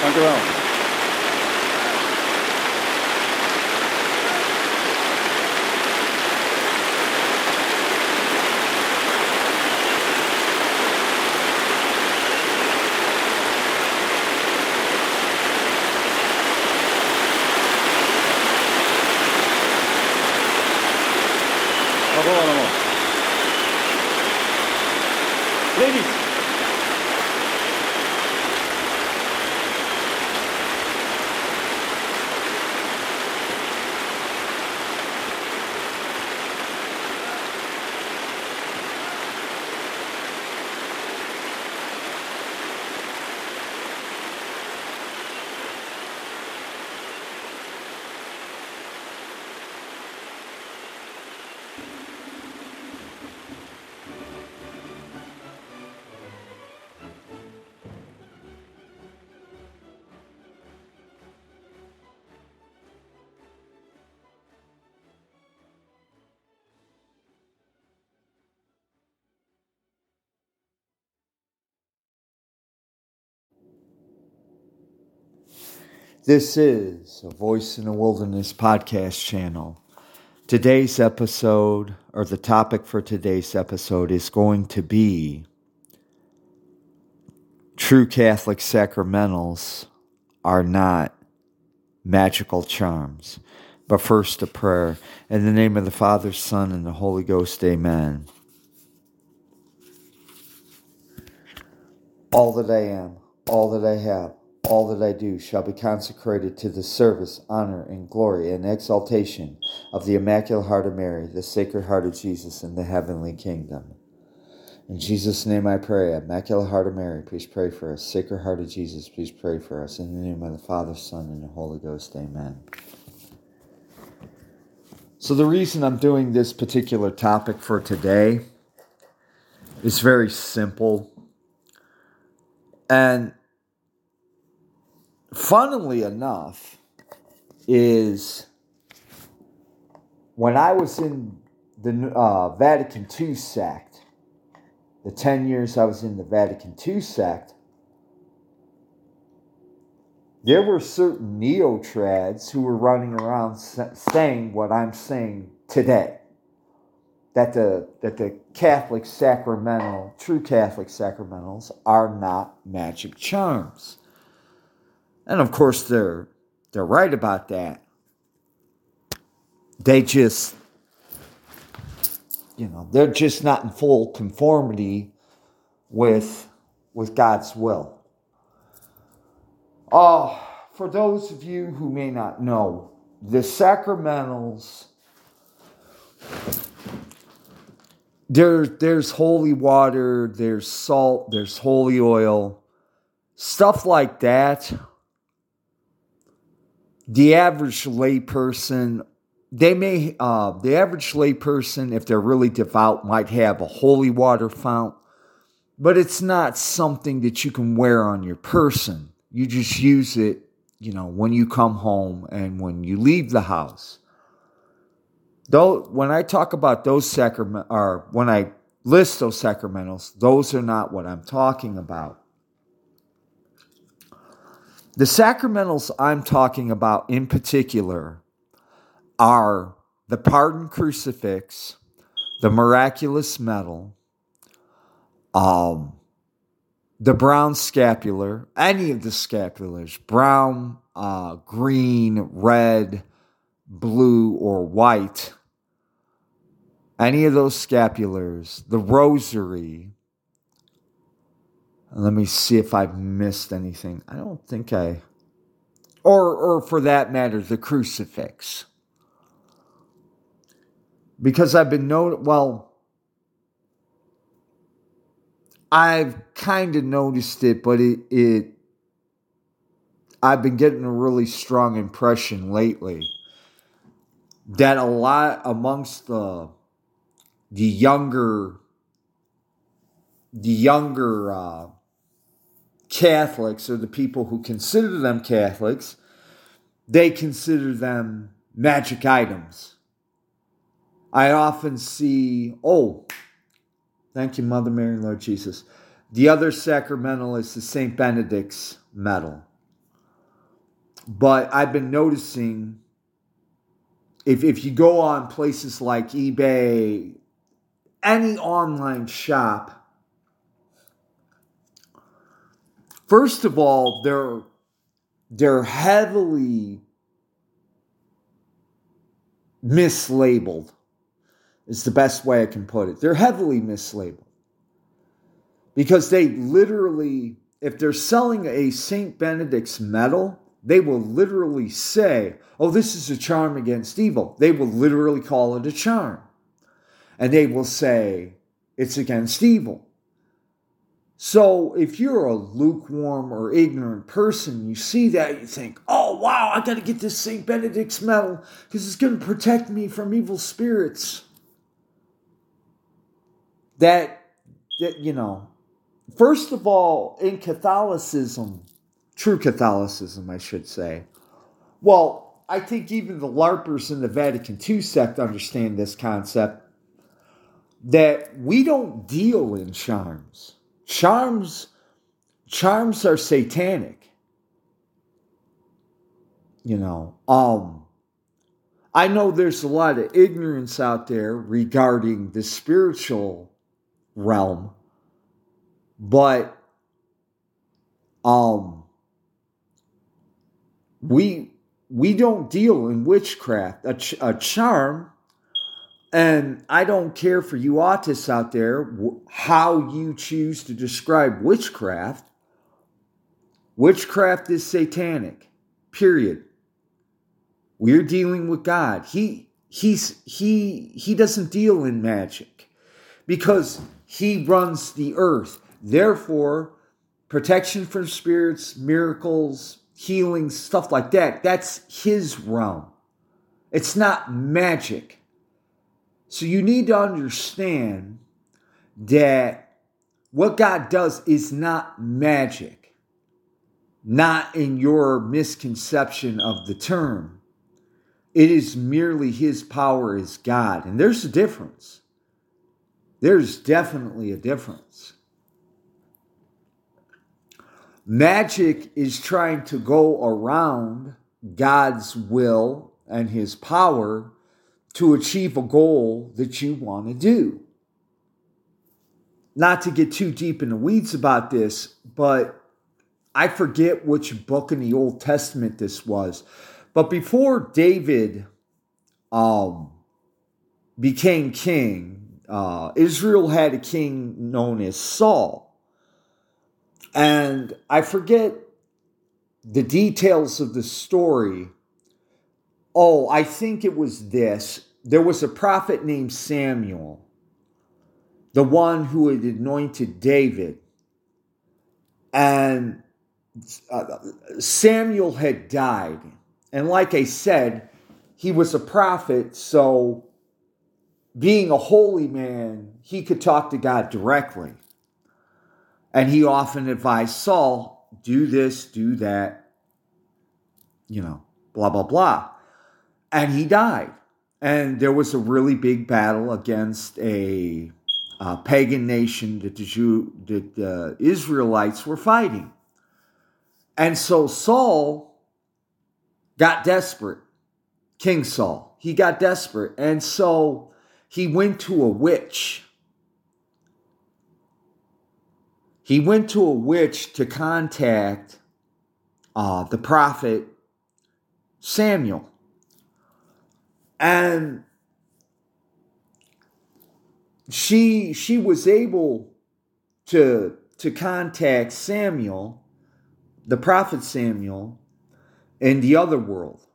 Thank you very. This is a Voice in the Wilderness podcast channel. Today's episode, or the topic for today's episode, is going to be true Catholic sacramentals are not magical charms. But first, a prayer. In the name of the Father, Son, and the Holy Ghost, amen. All that I am, all that I have, all that I do shall be consecrated to the service, honor, and glory and exaltation of the Immaculate Heart of Mary, the Sacred Heart of Jesus, in the heavenly kingdom. In Jesus' name I pray. Immaculate Heart of Mary, please pray for us. Sacred Heart of Jesus, please pray for us. In the name of the Father, Son, and the Holy Ghost, amen. So, the reason I'm doing this particular topic for today is very simple. And funnily enough, is when I was in the uh, Vatican II sect, the 10 years I was in the Vatican II sect, there were certain neo-trads who were running around saying what I'm saying today. That the, that the Catholic sacramental, true Catholic sacramentals are not magic charms. And of course they're they're right about that. They just you know, they're just not in full conformity with with God's will. Oh, for those of you who may not know, the sacramentals there, there's holy water, there's salt, there's holy oil, stuff like that. The average layperson, they may, uh, the average layperson, if they're really devout, might have a holy water fount, but it's not something that you can wear on your person. You just use it, you know, when you come home and when you leave the house. Though when I talk about those sacrament or when I list those sacramentals, those are not what I'm talking about. The sacramentals I'm talking about in particular are the pardon crucifix, the miraculous medal, um, the brown scapular, any of the scapulars, brown, uh, green, red, blue, or white, any of those scapulars, the rosary. Let me see if I've missed anything. I don't think I, or, or for that matter, the crucifix. Because I've been known, well, I've kind of noticed it, but it, it I've been getting a really strong impression lately that a lot amongst the the younger the younger uh, Catholics or the people who consider them Catholics, they consider them magic items. I often see, oh, Thank you, Mother Mary, Lord Jesus. The other sacramental is the St. Benedict's medal. But I've been noticing if, if you go on places like eBay, any online shop, first of all, they're they're heavily mislabeled is the best way I can put it. They're heavily mislabeled because they literally, if they're selling a St. Benedict's medal, they will literally say, oh, this is a charm against evil. They will literally call it a charm. And they will say, it's against evil. So if you're a lukewarm or ignorant person, you see that, you think, oh, wow, I got to get this St. Benedict's medal because it's going to protect me from evil spirits that, that you know, first of all, in Catholicism, true Catholicism, I should say, well, I think even the LARPers in the Vatican II sect understand this concept that we don't deal in charms. Charms, charms are satanic. You know, um, I know there's a lot of ignorance out there regarding the spiritual realm. But um we we don't deal in witchcraft. A, ch- a charm and I don't care for you autists out there how you choose to describe witchcraft. Witchcraft is satanic. Period. We're dealing with God. He he's he he doesn't deal in magic because he runs the earth. Therefore, protection from spirits, miracles, healing, stuff like that, that's his realm. It's not magic. So you need to understand that what God does is not magic, not in your misconception of the term. It is merely His power as God. And there's a difference. There's definitely a difference. Magic is trying to go around God's will and His power to achieve a goal that you want to do. Not to get too deep in the weeds about this, but I forget which book in the Old Testament this was. But before David um, became king, uh, Israel had a king known as Saul. And I forget the details of the story Oh, I think it was this. There was a prophet named Samuel, the one who had anointed David. And uh, Samuel had died. And like I said, he was a prophet, so being a holy man, he could talk to God directly. And he often advised Saul, do this, do that, you know, blah, blah, blah and he died. And there was a really big battle against a, a pagan nation that the Jew, that the Israelites were fighting. And so Saul got desperate. King Saul, he got desperate. And so he went to a witch. He went to a witch to contact uh, the prophet Samuel. And she she was able to to contact Samuel, the prophet Samuel, in the other world.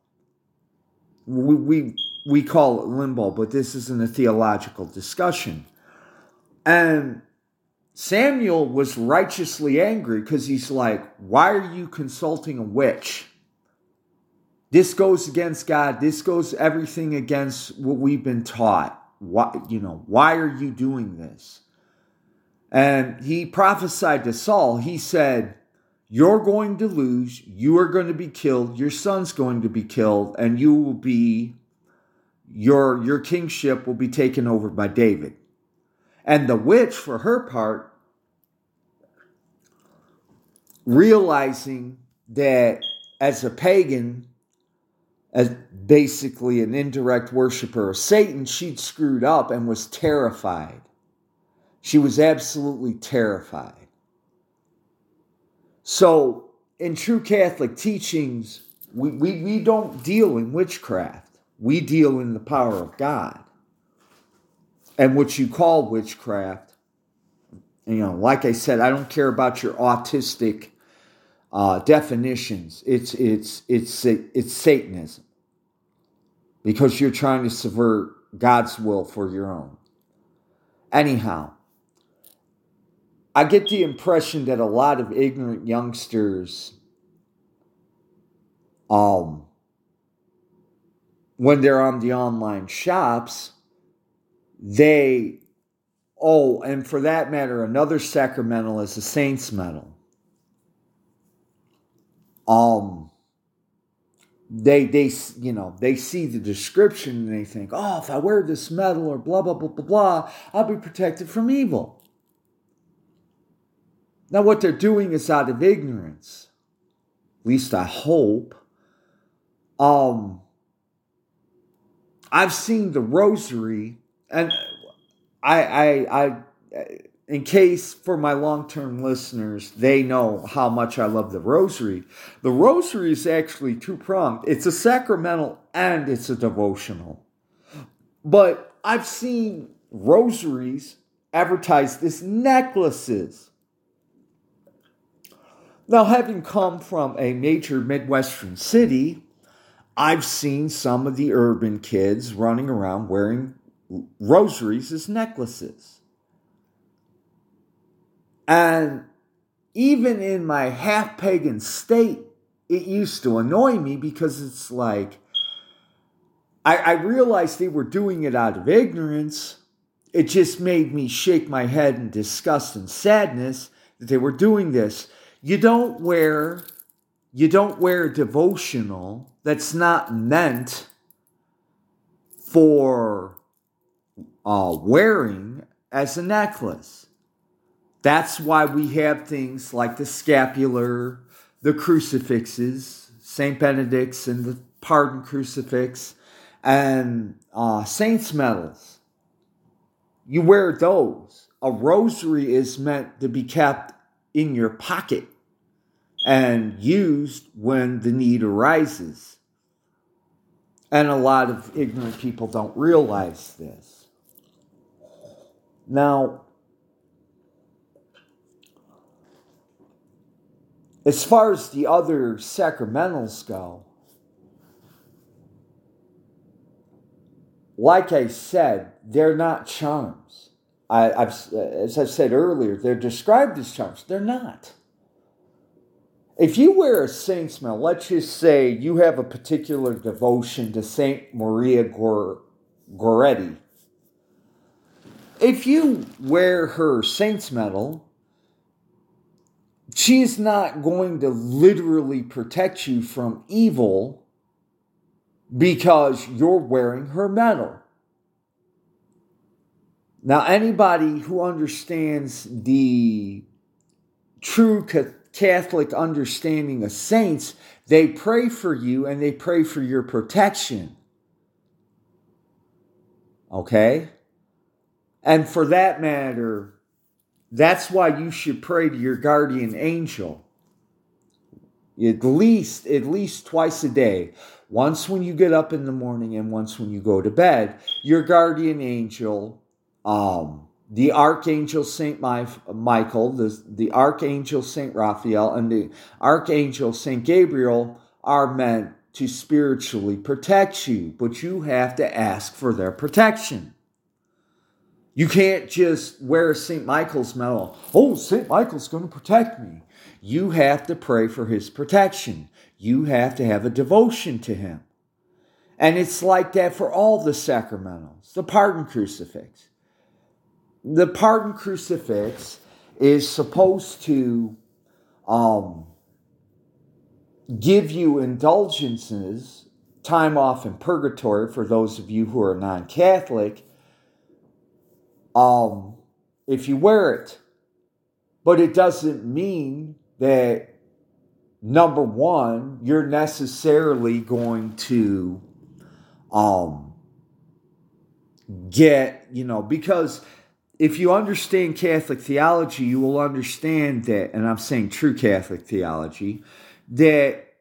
We we, we call it limbo, but this isn't a theological discussion. And Samuel was righteously angry because he's like, Why are you consulting a witch? This goes against God. This goes everything against what we've been taught. Why, you know, why are you doing this? And he prophesied to Saul. He said, You're going to lose. You are going to be killed. Your son's going to be killed, and you will be, your, your kingship will be taken over by David. And the witch, for her part, realizing that as a pagan, as basically an indirect worshiper of Satan, she'd screwed up and was terrified. She was absolutely terrified. So, in true Catholic teachings, we, we, we don't deal in witchcraft, we deal in the power of God. And what you call witchcraft, you know, like I said, I don't care about your autistic uh, definitions. It's it's it's it's Satanism because you're trying to subvert God's will for your own. Anyhow, I get the impression that a lot of ignorant youngsters, um, when they're on the online shops, they, oh, and for that matter, another sacramental is a saint's medal. Um, they they you know they see the description and they think oh if i wear this medal or blah blah blah blah blah i'll be protected from evil. Now what they're doing is out of ignorance. At least i hope. Um i've seen the rosary and i i i in case for my long term listeners, they know how much I love the rosary. The rosary is actually two pronged it's a sacramental and it's a devotional. But I've seen rosaries advertised as necklaces. Now, having come from a major Midwestern city, I've seen some of the urban kids running around wearing rosaries as necklaces. And even in my half pagan state, it used to annoy me because it's like, I, I, realized they were doing it out of ignorance. It just made me shake my head in disgust and sadness that they were doing this. You don't wear you don't wear a devotional that's not meant for uh, wearing as a necklace. That's why we have things like the scapular, the crucifixes, St. Benedict's and the pardon crucifix, and uh, saints' medals. You wear those. A rosary is meant to be kept in your pocket and used when the need arises. And a lot of ignorant people don't realize this. Now, as far as the other sacramentals go, like I said, they're not charms. I, have as I said earlier, they're described as charms. They're not. If you wear a saint's medal, let's just say you have a particular devotion to Saint Maria Gor- Goretti. If you wear her saint's medal, she's not going to literally protect you from evil because you're wearing her medal. Now, anybody who understands the true Catholic understanding of saints, they pray for you and they pray for your protection. Okay? And for that matter, that's why you should pray to your guardian angel. At least, at least twice a day. Once when you get up in the morning and once when you go to bed. Your guardian angel um, the archangel Saint Michael, the, the archangel Saint Raphael, and the archangel Saint Gabriel are meant to spiritually protect you, but you have to ask for their protection. You can't just wear a St. Michael's medal. Oh, St. Michael's going to protect me. You have to pray for his protection. You have to have a devotion to him. And it's like that for all the sacramentals, the pardon crucifix the pardon crucifix is supposed to um, give you indulgences, time off in purgatory for those of you who are non Catholic, um, if you wear it. But it doesn't mean that, number one, you're necessarily going to um, get, you know, because if you understand Catholic theology, you will understand that, and I'm saying true Catholic theology, that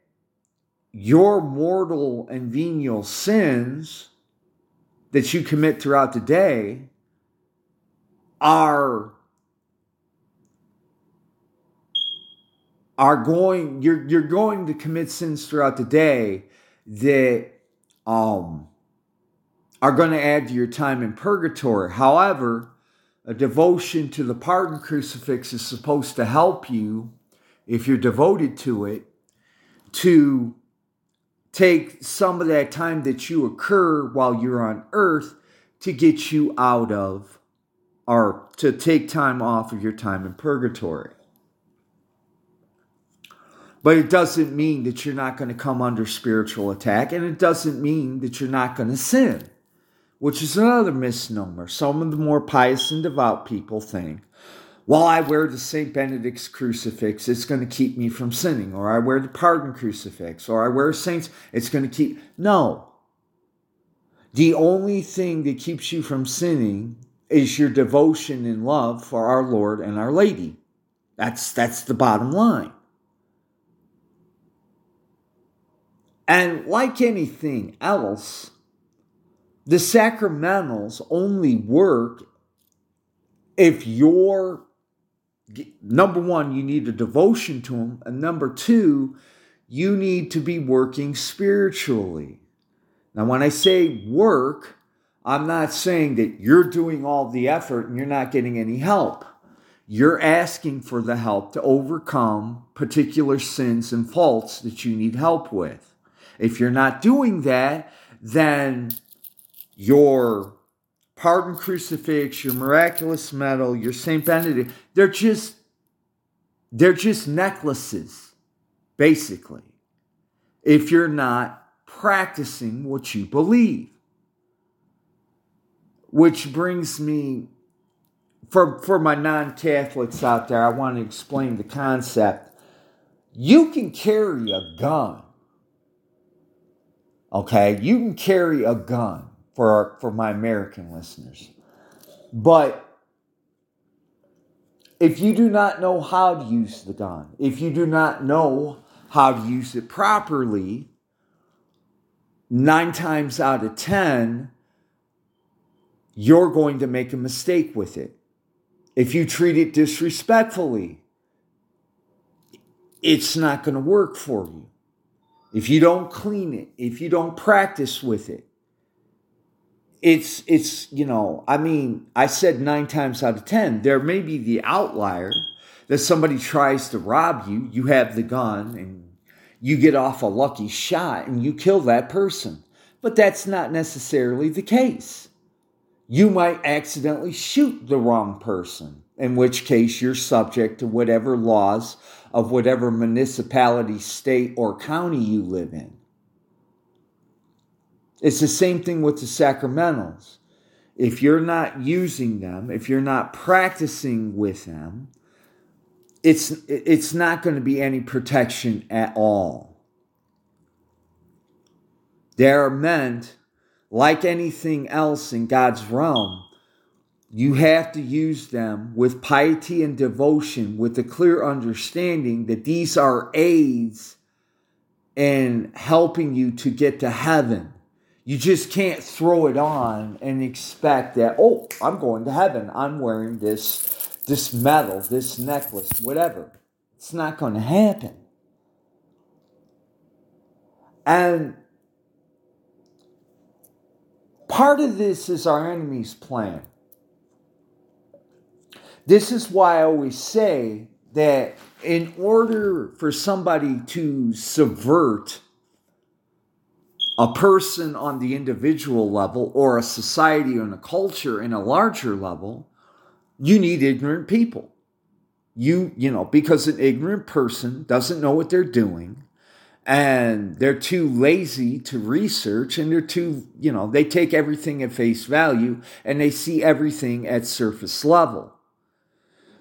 your mortal and venial sins that you commit throughout the day are are going you're you're going to commit sins throughout the day that um are going to add to your time in purgatory. However, a devotion to the pardon crucifix is supposed to help you, if you're devoted to it, to take some of that time that you occur while you're on earth to get you out of or to take time off of your time in purgatory. But it doesn't mean that you're not going to come under spiritual attack, and it doesn't mean that you're not going to sin which is another misnomer. Some of the more pious and devout people think, well, I wear the St. Benedict's crucifix, it's going to keep me from sinning. Or I wear the pardon crucifix, or I wear saints, it's going to keep. No. The only thing that keeps you from sinning is your devotion and love for our Lord and our Lady. That's that's the bottom line. And like anything else, the sacramentals only work if you're number one, you need a devotion to them, and number two, you need to be working spiritually. Now, when I say work, I'm not saying that you're doing all the effort and you're not getting any help. You're asking for the help to overcome particular sins and faults that you need help with. If you're not doing that, then your pardon crucifix, your miraculous medal, your Saint Benedict, they're just they're just necklaces, basically. If you're not practicing what you believe. Which brings me for for my non-Catholics out there, I want to explain the concept. You can carry a gun. Okay, you can carry a gun for our, for my American listeners. But if you do not know how to use the gun, if you do not know how to use it properly, nine times out of 10, you're going to make a mistake with it. If you treat it disrespectfully, it's not going to work for you. If you don't clean it, if you don't practice with it, it's it's you know i mean i said nine times out of ten there may be the outlier that somebody tries to rob you you have the gun and you get off a lucky shot and you kill that person but that's not necessarily the case you might accidentally shoot the wrong person in which case you're subject to whatever laws of whatever municipality state or county you live in it's the same thing with the sacramentals. If you're not using them, if you're not practicing with them, it's it's not going to be any protection at all. They are meant, like anything else in God's realm, you have to use them with piety and devotion, with the clear understanding that these are aids in helping you to get to heaven. You just can't throw it on and expect that, oh, I'm going to heaven. I'm wearing this, this medal, this necklace, whatever. It's not going to happen. And part of this is our enemy's plan. This is why I always say that in order for somebody to subvert a person on the individual level or a society and a culture in a larger level, you need ignorant people. You, you know, because an ignorant person doesn't know what they're doing and they're too lazy to research and they're too, you know, they take everything at face value and they see everything at surface level.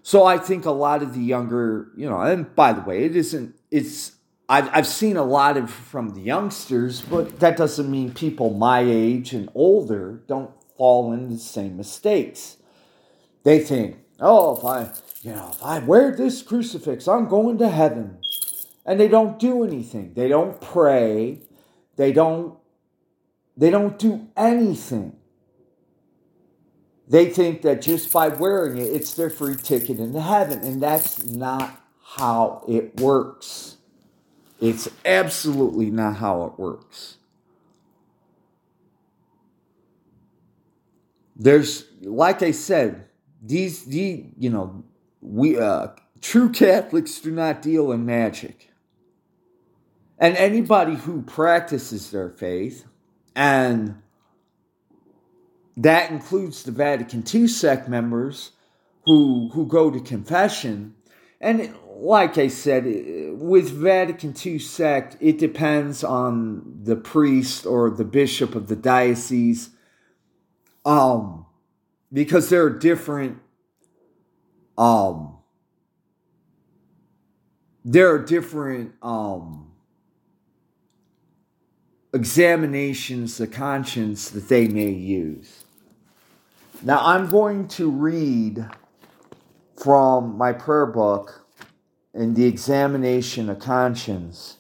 So I think a lot of the younger, you know, and by the way, it isn't, it's I've, I've seen a lot of from the youngsters, but that doesn't mean people my age and older don't fall into the same mistakes. They think, oh, if I, you know, if I wear this crucifix, I'm going to heaven. And they don't do anything. They don't pray. They don't, they don't do anything. They think that just by wearing it, it's their free ticket into heaven. And that's not how it works. It's absolutely not how it works. There's, like I said, these, the, you know, we, uh, true Catholics do not deal in magic. And anybody who practices their faith, and that includes the Vatican II sect members who, who go to confession, and like I said, with Vatican II sect, it depends on the priest or the bishop of the diocese. Um, because there are different um there are different um examinations of conscience that they may use. Now I'm going to read from my prayer book in the examination of conscience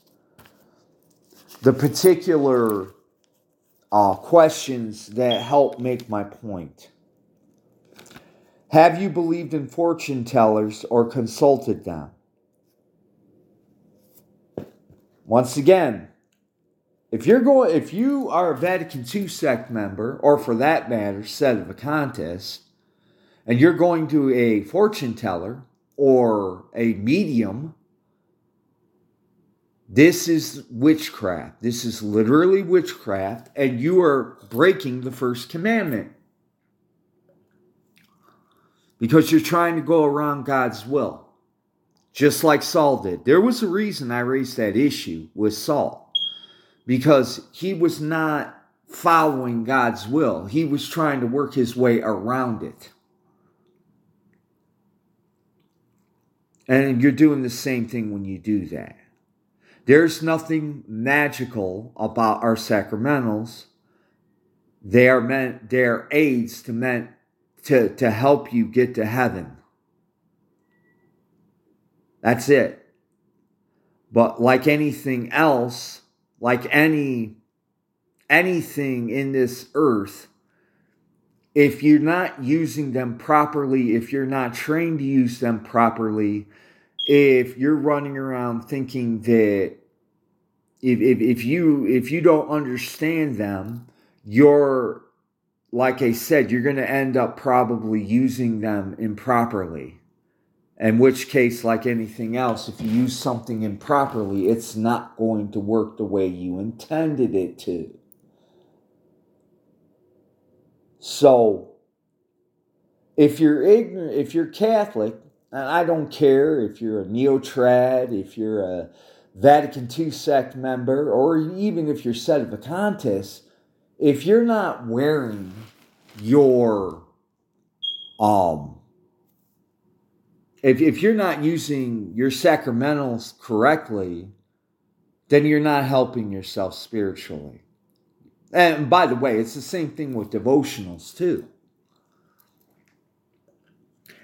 the particular uh, questions that help make my point. Have you believed in fortune tellers or consulted them? Once again, if you're going, if you are a Vatican II sect member, or for that matter, sedevacantist, and you're going to a fortune teller or a medium, this is witchcraft. This is literally witchcraft, and you are breaking the first commandment because you're trying to go around God's will, just like Saul did. There was a reason I raised that issue with Saul because he was not following God's will. He was trying to work his way around it. And you're doing the same thing when you do that. There's nothing magical about our sacramentals. They are meant, they're aids to meant to, to help you get to heaven. That's it. But like anything else, like any anything in this earth if you're not using them properly if you're not trained to use them properly if you're running around thinking that if, if, if you if you don't understand them you're like i said you're going to end up probably using them improperly in which case, like anything else, if you use something improperly, it's not going to work the way you intended it to. So, if you're ignorant, if you're Catholic, and I don't care if you're a neo-trad, if you're a Vatican II sect member, or even if you're sedevacantist, if you're not wearing your um if, if you're not using your sacramentals correctly, then you're not helping yourself spiritually. And by the way, it's the same thing with devotionals too.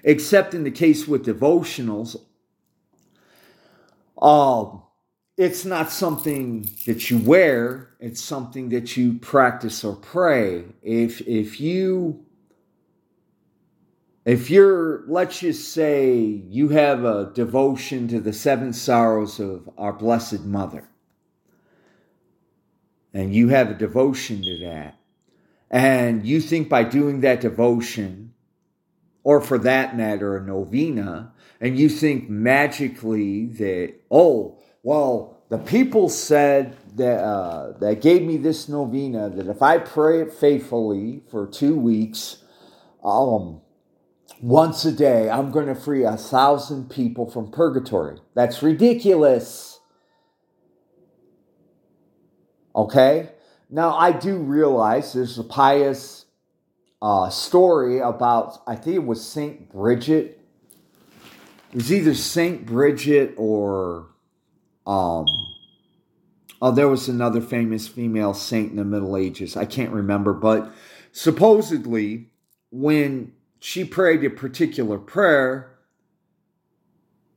Except in the case with devotionals, um, it's not something that you wear, it's something that you practice or pray. If if you if you're, let's just say, you have a devotion to the seven sorrows of our Blessed Mother, and you have a devotion to that, and you think by doing that devotion, or for that matter, a novena, and you think magically that, oh, well, the people said that uh, that gave me this novena that if I pray it faithfully for two weeks, um, once a day, I'm going to free a thousand people from purgatory. That's ridiculous. Okay? Now, I do realize there's a pious uh, story about, I think it was St. Bridget. It was either St. Bridget or, um, oh, there was another famous female saint in the Middle Ages. I can't remember, but supposedly, when she prayed a particular prayer,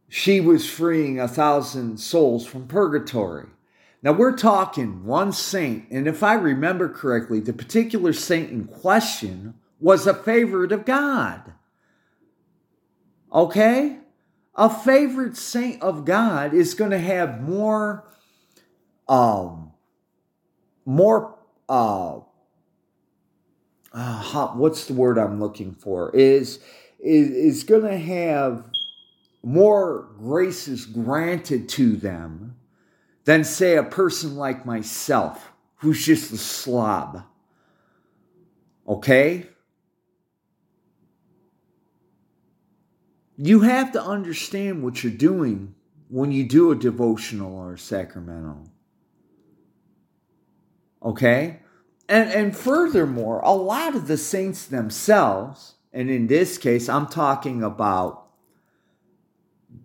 she was freeing a thousand souls from purgatory. Now we're talking one saint, and if I remember correctly, the particular saint in question was a favorite of God. Okay? A favorite saint of God is going to have more um more uh uh, what's the word I'm looking for is is, is going to have more graces granted to them than say a person like myself who's just a slob. Okay? You have to understand what you're doing when you do a devotional or a sacramental. Okay? And, and furthermore, a lot of the saints themselves, and in this case, I'm talking about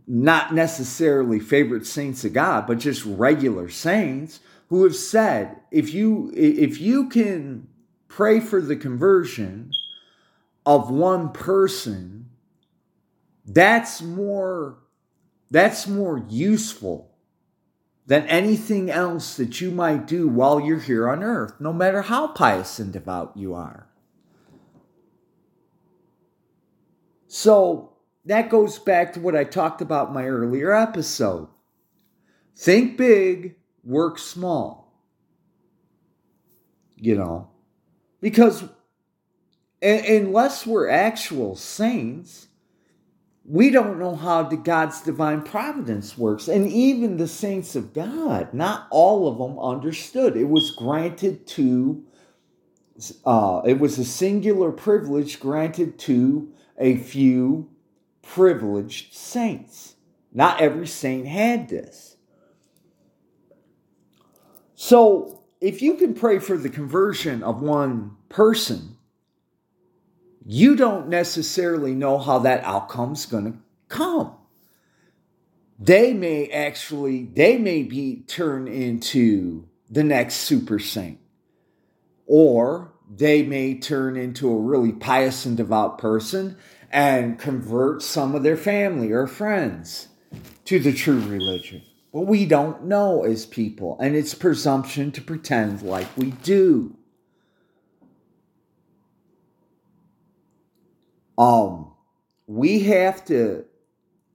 not necessarily favorite saints of God, but just regular saints who have said, if you if you can pray for the conversion of one person, that's more that's more useful than anything else that you might do while you're here on earth, no matter how pious and devout you are. So that goes back to what I talked about in my earlier episode. Think big, work small. You know, because unless we're actual saints, we don't know how the God's divine providence works. And even the saints of God, not all of them understood. It was granted to, uh, it was a singular privilege granted to a few privileged saints. Not every saint had this. So, if you can pray for the conversion of one person, you don't necessarily know how that outcome's going to come. They may actually, they may be turned into the next super saint, or they may turn into a really pious and devout person and convert some of their family or friends to the true religion. But we don't know as people, and it's presumption to pretend like we do. Um, we have to,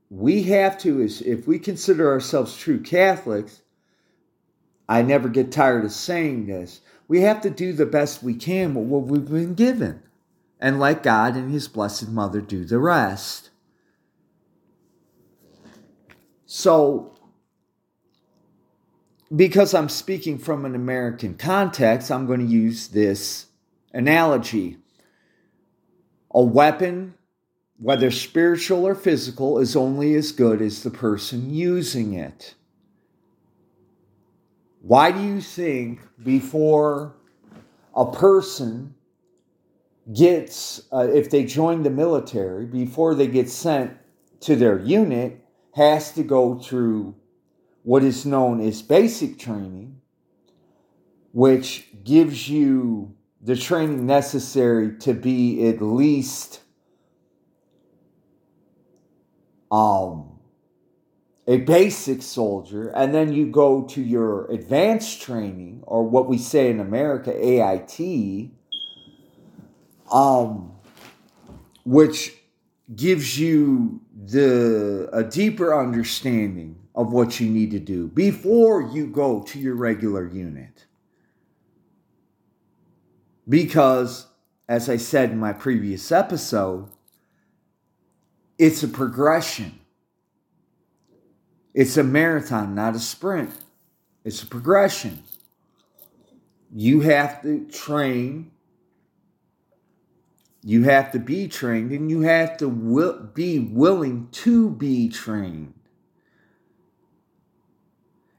we have to, if we consider ourselves true Catholics, I never get tired of saying this, we have to do the best we can with what we've been given and let God and His Blessed Mother do the rest. So, because I'm speaking from an American context, I'm going to use this analogy. A weapon, whether spiritual or physical, is only as good as the person using it. Why do you think before a person gets, uh, if they join the military, before they get sent to their unit, has to go through what is known as basic training, which gives you the training necessary to be at least um, a basic soldier, and then you go to your advanced training, or what we say in America, AIT, um, which gives you the a deeper understanding of what you need to do before you go to your regular unit. Because, as I said in my previous episode, it's a progression. It's a marathon, not a sprint. It's a progression. You have to train you have to be trained and you have to will, be willing to be trained.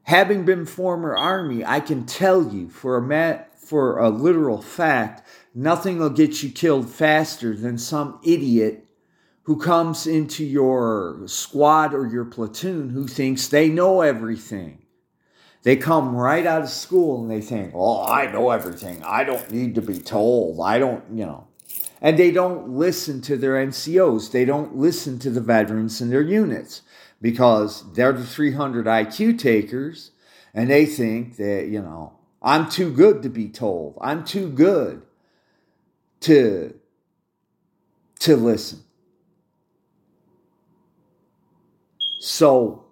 Having been former army, I can tell you for a mat, for a literal fact, nothing will get you killed faster than some idiot who comes into your squad or your platoon who thinks they know everything. They come right out of school and they think, "Oh, I know everything. I don't need to be told. I don't, you know." And they don't listen to their NCOs. They don't listen to the veterans in their units because they're the 300 IQ takers and they think that, you know, I'm too good to be told. I'm too good to to listen. So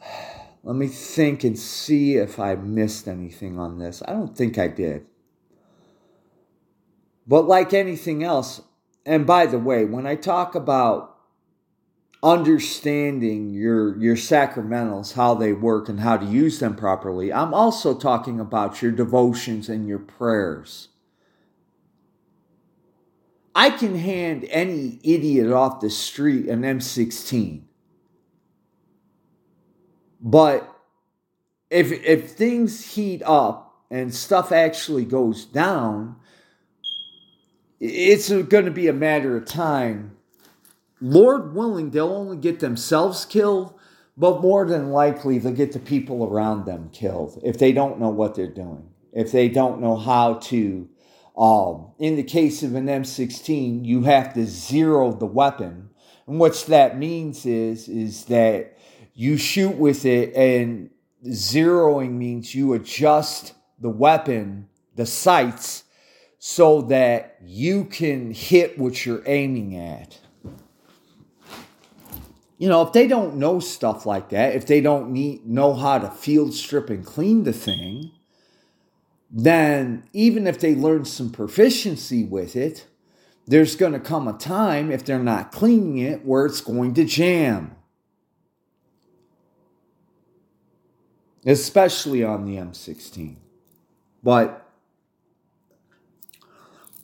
let me think and see if I missed anything on this. I don't think I did. But like anything else, and by the way, when I talk about understanding your your sacramentals, how they work and how to use them properly, I'm also talking about your devotions and your prayers. I can hand any idiot off the street an M16. But if if things heat up and stuff actually goes down, it's going to be a matter of time. Lord willing, they'll only get themselves killed, but more than likely, they'll get the people around them killed if they don't know what they're doing, if they don't know how to Um, in the case of an M16, you have to zero the weapon. And what that means is, is that you shoot with it, and zeroing means you adjust the weapon, the sights, so that you can hit what you're aiming at. You know, if they don't know stuff like that, if they don't need, know how to field strip and clean the thing, then even if they learn some proficiency with it, there's going to come a time, if they're not cleaning it, where it's going to jam. Especially on the M16. But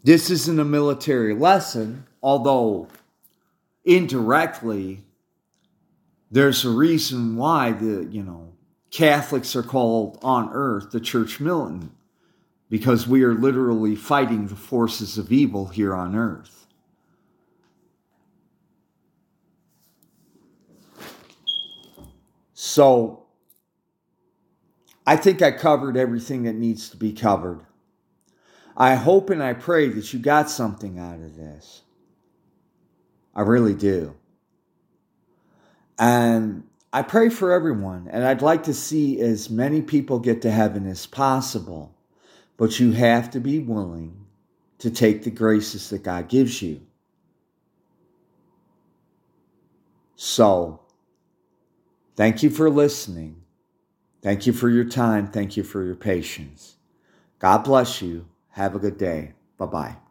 this isn't a military lesson, although indirectly, there's a reason why the, you know, Catholics are called on earth the church militant because we are literally fighting the forces of evil here on earth. So, I think I covered everything that needs to be covered. I hope and I pray that you got something out of this. I really do. And I pray for everyone, and I'd like to see as many people get to heaven as possible. But you have to be willing to take the graces that God gives you. So, thank you for listening. Thank you for your time. Thank you for your patience. God bless you. Have a good day. Bye bye.